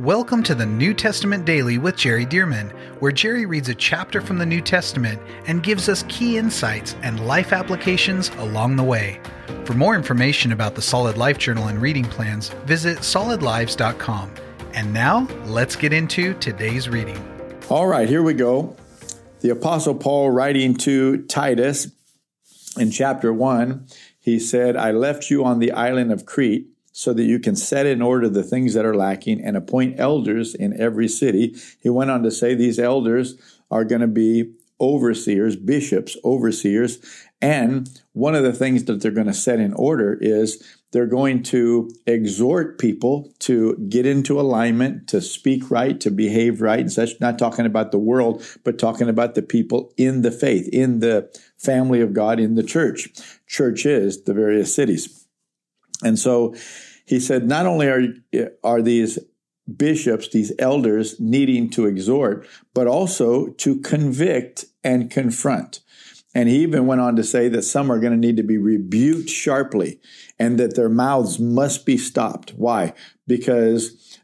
Welcome to the New Testament Daily with Jerry Dirmann, where Jerry reads a chapter from the New Testament and gives us key insights and life applications along the way. For more information about the Solid Life Journal and reading plans, visit solidlives.com. And now, let's get into today's reading. All right, here we go. The Apostle Paul writing to Titus in chapter 1, he said, I left you on the island of Crete so that you can set in order the things that are lacking and appoint elders in every city. He went on to say these elders are going to be overseers, bishops, overseers. And one of the things that they're going to set in order is they're going to exhort people to get into alignment, to speak right, to behave right, and such. Not talking about the world, but talking about the people in the faith, in the family of God, in the church. Church is the various cities. And so he said, not only are, are these bishops, these elders needing to exhort, but also to convict and confront. And he even went on to say that some are going to need to be rebuked sharply and that their mouths must be stopped. Why? Because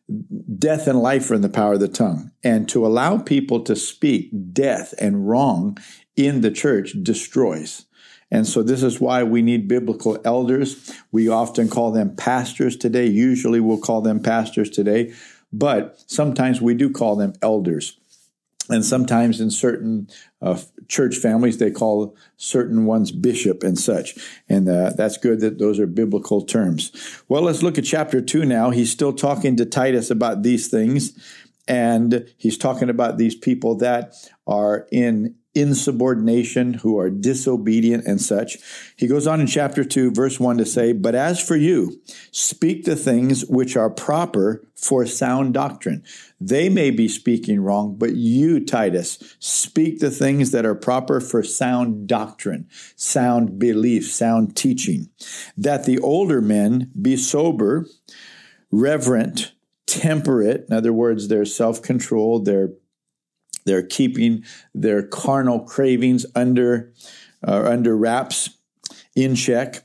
death and life are in the power of the tongue. And to allow people to speak death and wrong in the church destroys. And so this is why we need biblical elders. We often call them pastors today. Usually we'll call them pastors today, but sometimes we do call them elders. And sometimes in certain uh, church families, they call certain ones bishop and such. And uh, that's good that those are biblical terms. Well, let's look at chapter two now. He's still talking to Titus about these things. And he's talking about these people that are in insubordination, who are disobedient and such. He goes on in chapter 2, verse 1 to say, But as for you, speak the things which are proper for sound doctrine. They may be speaking wrong, but you, Titus, speak the things that are proper for sound doctrine, sound belief, sound teaching. That the older men be sober, reverent, temperate. In other words, they're self controlled, they're they're keeping their carnal cravings under, uh, under wraps, in check,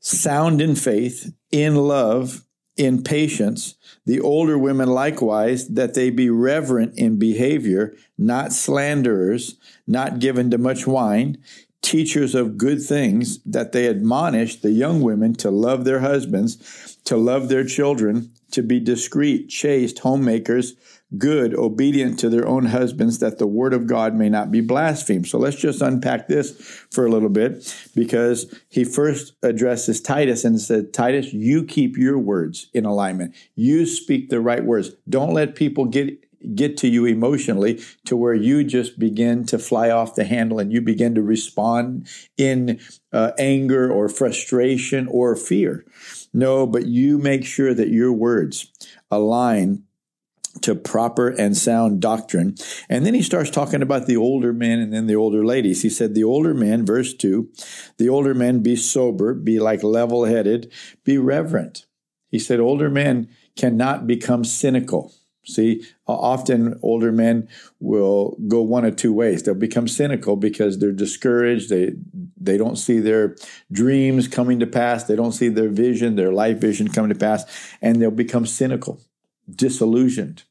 sound in faith, in love, in patience. The older women likewise, that they be reverent in behavior, not slanderers, not given to much wine, teachers of good things, that they admonish the young women to love their husbands, to love their children, to be discreet, chaste, homemakers, good, obedient to their own husbands, that the word of God may not be blasphemed. So let's just unpack this for a little bit because he first addresses Titus and said, Titus, you keep your words in alignment. You speak the right words. Don't let people get get to you emotionally to where you just begin to fly off the handle and you begin to respond in uh, anger or frustration or fear. No, but you make sure that your words align to proper and sound doctrine. And then he starts talking about the older men and then the older ladies. He said, The older men, verse 2, the older men be sober, be like level headed, be reverent. He said, Older men cannot become cynical. See, often older men will go one of two ways. They'll become cynical because they're discouraged. They they don't see their dreams coming to pass. They don't see their vision, their life vision coming to pass, and they'll become cynical disillusioned.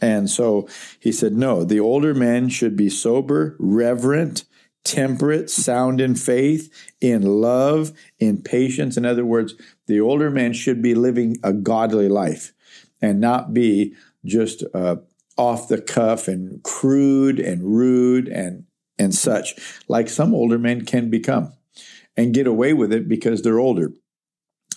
And so he said, no, the older men should be sober, reverent, temperate, sound in faith, in love, in patience. In other words, the older men should be living a godly life and not be just uh, off the cuff and crude and rude and and such like some older men can become and get away with it because they're older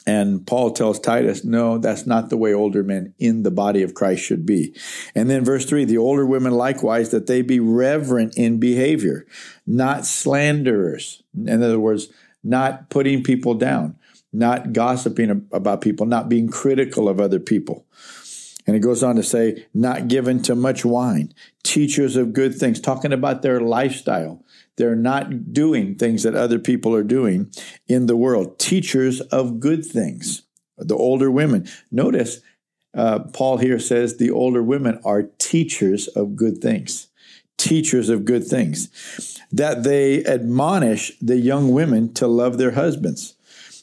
and Paul tells Titus, no, that's not the way older men in the body of Christ should be. And then verse three, the older women likewise, that they be reverent in behavior, not slanderers. In other words, not putting people down, not gossiping about people, not being critical of other people. And it goes on to say, not given to much wine, teachers of good things, talking about their lifestyle, they're not doing things that other people are doing in the world. Teachers of good things. The older women. Notice uh, Paul here says the older women are teachers of good things. Teachers of good things. That they admonish the young women to love their husbands.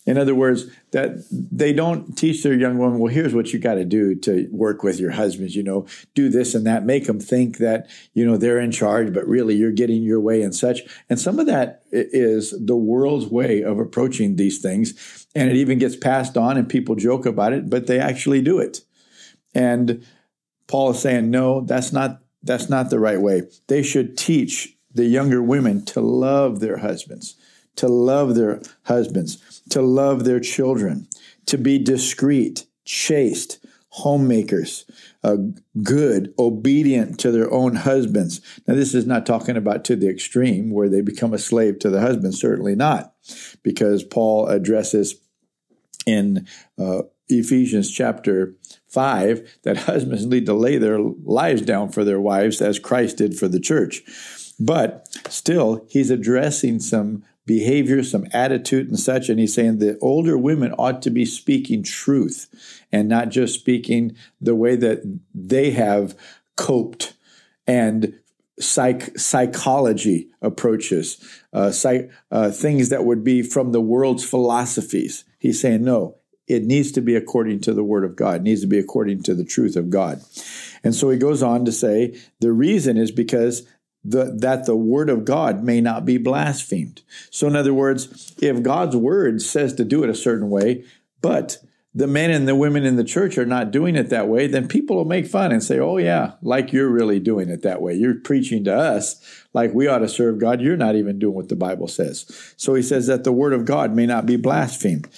In other words, that they don't teach their young women, well, here's what you got to do to work with your husbands, you know, do this and that, make them think that, you know, they're in charge, but really you're getting your way and such. And some of that is the world's way of approaching these things. And it even gets passed on and people joke about it, but they actually do it. And Paul is saying, no, that's not that's not the right way. They should teach the younger women to love their husbands to love their husbands, to love their children, to be discreet, chaste, homemakers, uh, good, obedient to their own husbands. Now, this is not talking about to the extreme where they become a slave to the husband, certainly not, because Paul addresses in uh, Ephesians chapter 5 that husbands need to lay their lives down for their wives as Christ did for the church. But still, he's addressing some behavior, some attitude, and such. And he's saying the older women ought to be speaking truth and not just speaking the way that they have coped and psych psychology approaches, uh, psych, uh, things that would be from the world's philosophies. He's saying no. It needs to be according to the word of God. It needs to be according to the truth of God. And so he goes on to say the reason is because the, that the word of God may not be blasphemed. So, in other words, if God's word says to do it a certain way, but the men and the women in the church are not doing it that way, then people will make fun and say, Oh, yeah, like you're really doing it that way. You're preaching to us like we ought to serve God. You're not even doing what the Bible says. So he says that the word of God may not be blasphemed.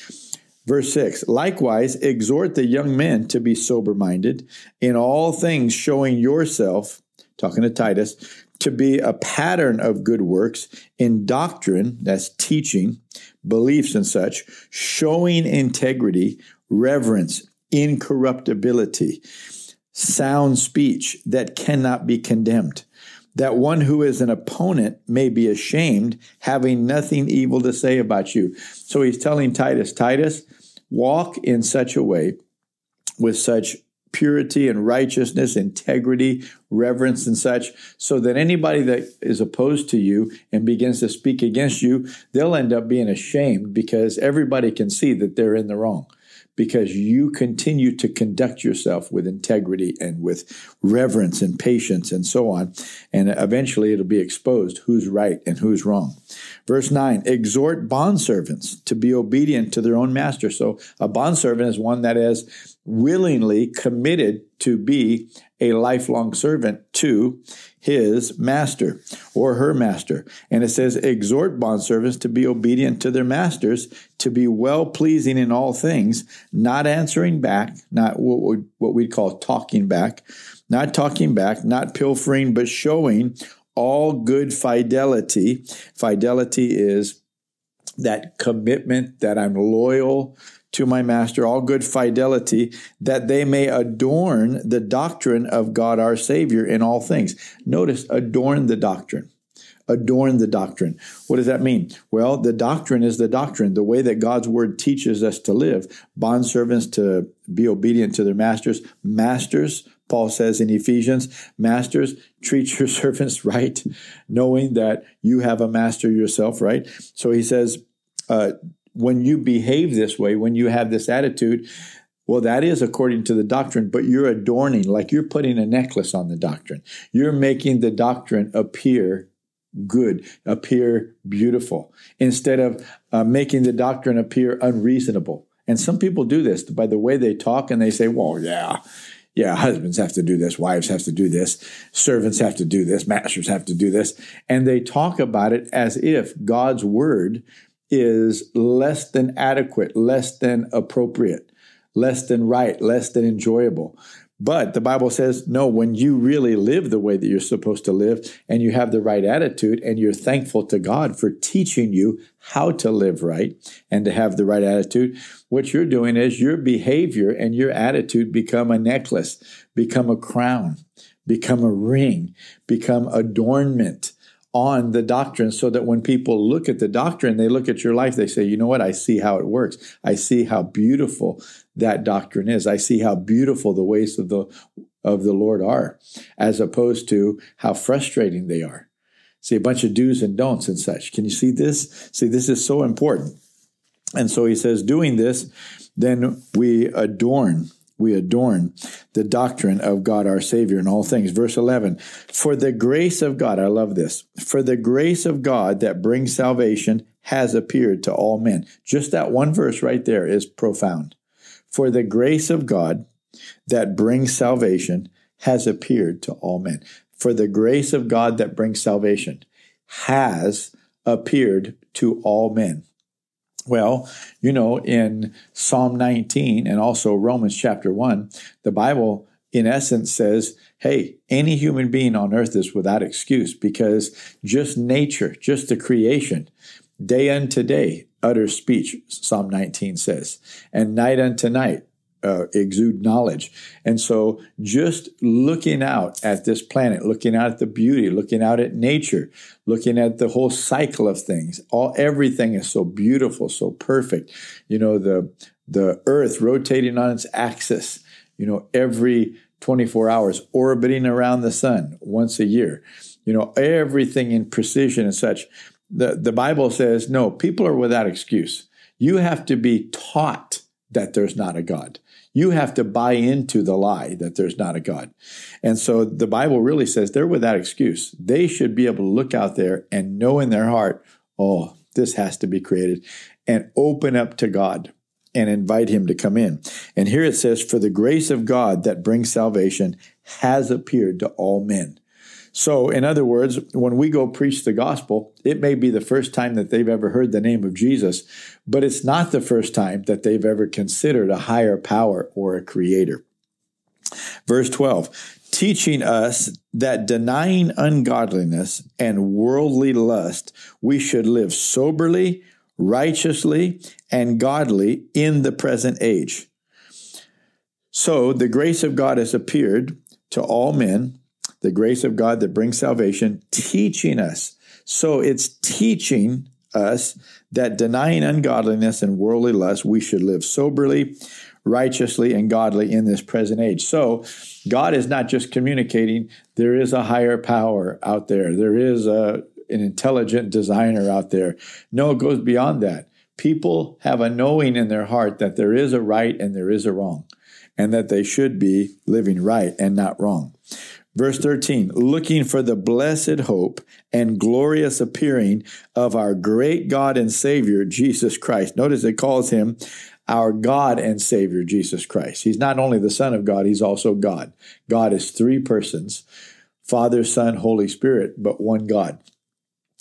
Verse 6 Likewise, exhort the young men to be sober minded, in all things showing yourself, talking to Titus, to be a pattern of good works in doctrine, that's teaching, beliefs, and such, showing integrity, reverence, incorruptibility, sound speech that cannot be condemned. That one who is an opponent may be ashamed, having nothing evil to say about you. So he's telling Titus, Titus, walk in such a way with such purity and righteousness, integrity, reverence, and such, so that anybody that is opposed to you and begins to speak against you, they'll end up being ashamed because everybody can see that they're in the wrong because you continue to conduct yourself with integrity and with reverence and patience and so on. And eventually it'll be exposed who's right and who's wrong. Verse 9 exhort bondservants to be obedient to their own master. So a bondservant is one that is willingly committed to be a lifelong servant to his master or her master. And it says, exhort bondservants to be obedient to their masters, to be well pleasing in all things, not answering back, not what we'd call talking back, not talking back, not pilfering, but showing all good fidelity. Fidelity is that commitment that I'm loyal to my master all good fidelity, that they may adorn the doctrine of God our Savior in all things. Notice, adorn the doctrine. Adorn the doctrine. What does that mean? Well, the doctrine is the doctrine, the way that God's word teaches us to live. Bondservants to be obedient to their masters. Masters, Paul says in Ephesians, masters, treat your servants right, knowing that you have a master yourself, right? So he says, uh, when you behave this way, when you have this attitude, well, that is according to the doctrine, but you're adorning, like you're putting a necklace on the doctrine. You're making the doctrine appear good, appear beautiful, instead of uh, making the doctrine appear unreasonable. And some people do this by the way they talk and they say, well, yeah, yeah, husbands have to do this, wives have to do this, servants have to do this, masters have to do this. And they talk about it as if God's word is less than adequate, less than appropriate, less than right, less than enjoyable. But the Bible says, no, when you really live the way that you're supposed to live and you have the right attitude and you're thankful to God for teaching you how to live right and to have the right attitude, what you're doing is your behavior and your attitude become a necklace, become a crown, become a ring, become adornment on the doctrine so that when people look at the doctrine, they look at your life, they say, you know what? I see how it works. I see how beautiful that doctrine is. I see how beautiful the ways of the, of the Lord are, as opposed to how frustrating they are. See, a bunch of do's and don'ts and such. Can you see this? See, this is so important. And so he says, doing this, then we adorn we adorn the doctrine of God our Savior in all things. Verse 11, for the grace of God, I love this, for the grace of God that brings salvation has appeared to all men. Just that one verse right there is profound. For the grace of God that brings salvation has appeared to all men. For the grace of God that brings salvation has appeared to all men. Well, you know, in Psalm 19 and also Romans chapter 1, the Bible in essence says, hey, any human being on earth is without excuse because just nature, just the creation, day unto day utter speech, Psalm 19 says, and night unto night uh, exude knowledge. And so just looking out at this planet, looking out at the beauty, looking out at nature, looking at the whole cycle of things, all everything is so beautiful, so perfect. You know, the the earth rotating on its axis, you know, every 24 hours, orbiting around the sun once a year. You know, everything in precision and such. The, the Bible says, no, people are without excuse. You have to be taught that there's not a God. You have to buy into the lie that there's not a God. And so the Bible really says they're without excuse. They should be able to look out there and know in their heart, oh, this has to be created, and open up to God and invite him to come in. And here it says, For the grace of God that brings salvation has appeared to all men. So, in other words, when we go preach the gospel, it may be the first time that they've ever heard the name of Jesus, but it's not the first time that they've ever considered a higher power or a creator. Verse 12, teaching us that denying ungodliness and worldly lust, we should live soberly, righteously, and godly in the present age. So the grace of God has appeared to all men the grace of God that brings salvation, teaching us. So it's teaching us that denying ungodliness and worldly lust, we should live soberly, righteously, and godly in this present age. So God is not just communicating, there is a higher power out there, there is a, an intelligent designer out there. No, it goes beyond that. People have a knowing in their heart that there is a right and there is a wrong, and that they should be living right and not wrong. Verse 13, looking for the blessed hope and glorious appearing of our great God and Savior, Jesus Christ. Notice it calls him our God and Savior, Jesus Christ. He's not only the Son of God, he's also God. God is three persons Father, Son, Holy Spirit, but one God.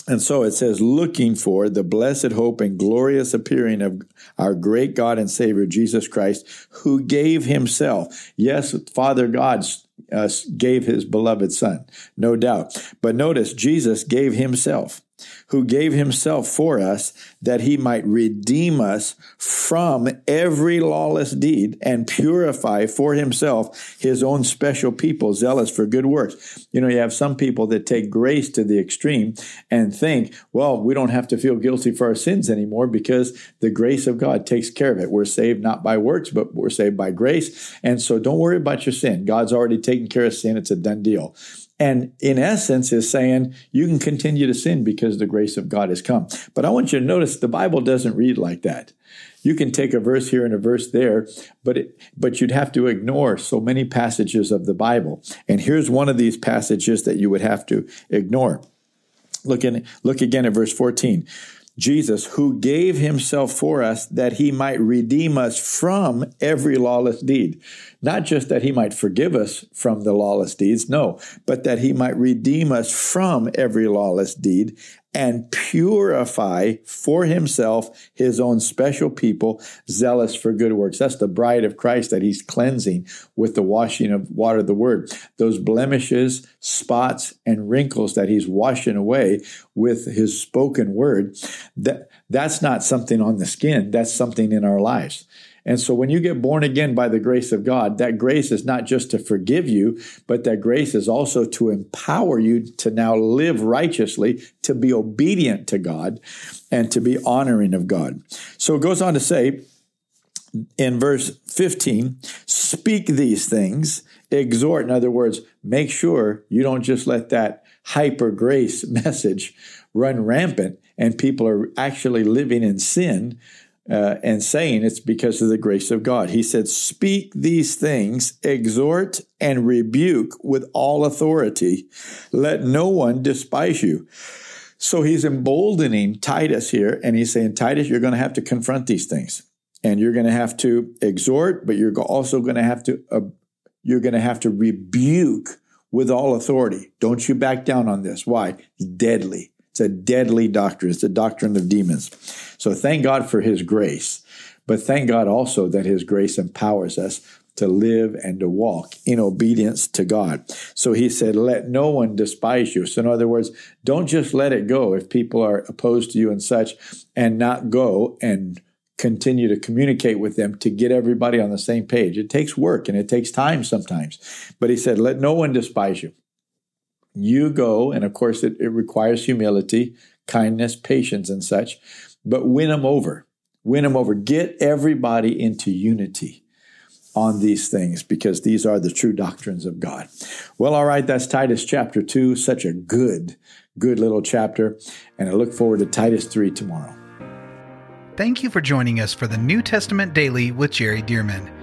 And so it says, looking for the blessed hope and glorious appearing of our great God and Savior, Jesus Christ, who gave himself. Yes, Father God uh, gave his beloved Son, no doubt. But notice, Jesus gave himself who gave himself for us that he might redeem us from every lawless deed and purify for himself his own special people, zealous for good works. You know, you have some people that take grace to the extreme and think, well, we don't have to feel guilty for our sins anymore because the grace of God takes care of it. We're saved not by works, but we're saved by grace. And so don't worry about your sin. God's already taken care of sin. It's a done deal and in essence is saying you can continue to sin because the grace of God has come. But I want you to notice the Bible doesn't read like that. You can take a verse here and a verse there, but it, but you'd have to ignore so many passages of the Bible. And here's one of these passages that you would have to ignore. Look in, look again at verse 14. Jesus, who gave himself for us that he might redeem us from every lawless deed. Not just that he might forgive us from the lawless deeds, no, but that he might redeem us from every lawless deed and purify for himself his own special people, zealous for good works. That's the bride of Christ that he's cleansing with the washing of water of the word. Those blemishes, spots, and wrinkles that he's washing away with his spoken word, that, that's not something on the skin, that's something in our lives. And so when you get born again by the grace of God, that grace is not just to forgive you, but that grace is also to empower you to now live righteously, to be obedient to God, and to be honoring of God. So it goes on to say in verse 15, speak these things, exhort. In other words, make sure you don't just let that hyper grace message run rampant and people are actually living in sin uh, and saying it's because of the grace of God. He said, Speak these things, exhort and rebuke with all authority. Let no one despise you. So he's emboldening Titus here, and he's saying, Titus, you're going to have to confront these things. And you're going to have to exhort, but you're also going to have to uh, you're going to have to rebuke with all authority. Don't you back down on this. Why? Deadly. It's a deadly doctrine. It's a doctrine of demons. So thank God for his grace. But thank God also that his grace empowers us to live and to walk in obedience to God. So he said, let no one despise you. So in other words, don't just let it go if people are opposed to you and such and not go and continue to communicate with them to get everybody on the same page. It takes work and it takes time sometimes. But he said, let no one despise you you go, and of course, it, it requires humility, kindness, patience, and such, but win them over. Win them over. Get everybody into unity on these things because these are the true doctrines of God. Well, all right, that's Titus chapter 2. Such a good, good little chapter. And I look forward to Titus 3 tomorrow. Thank you for joining us for the New Testament Daily with Jerry Dirmann.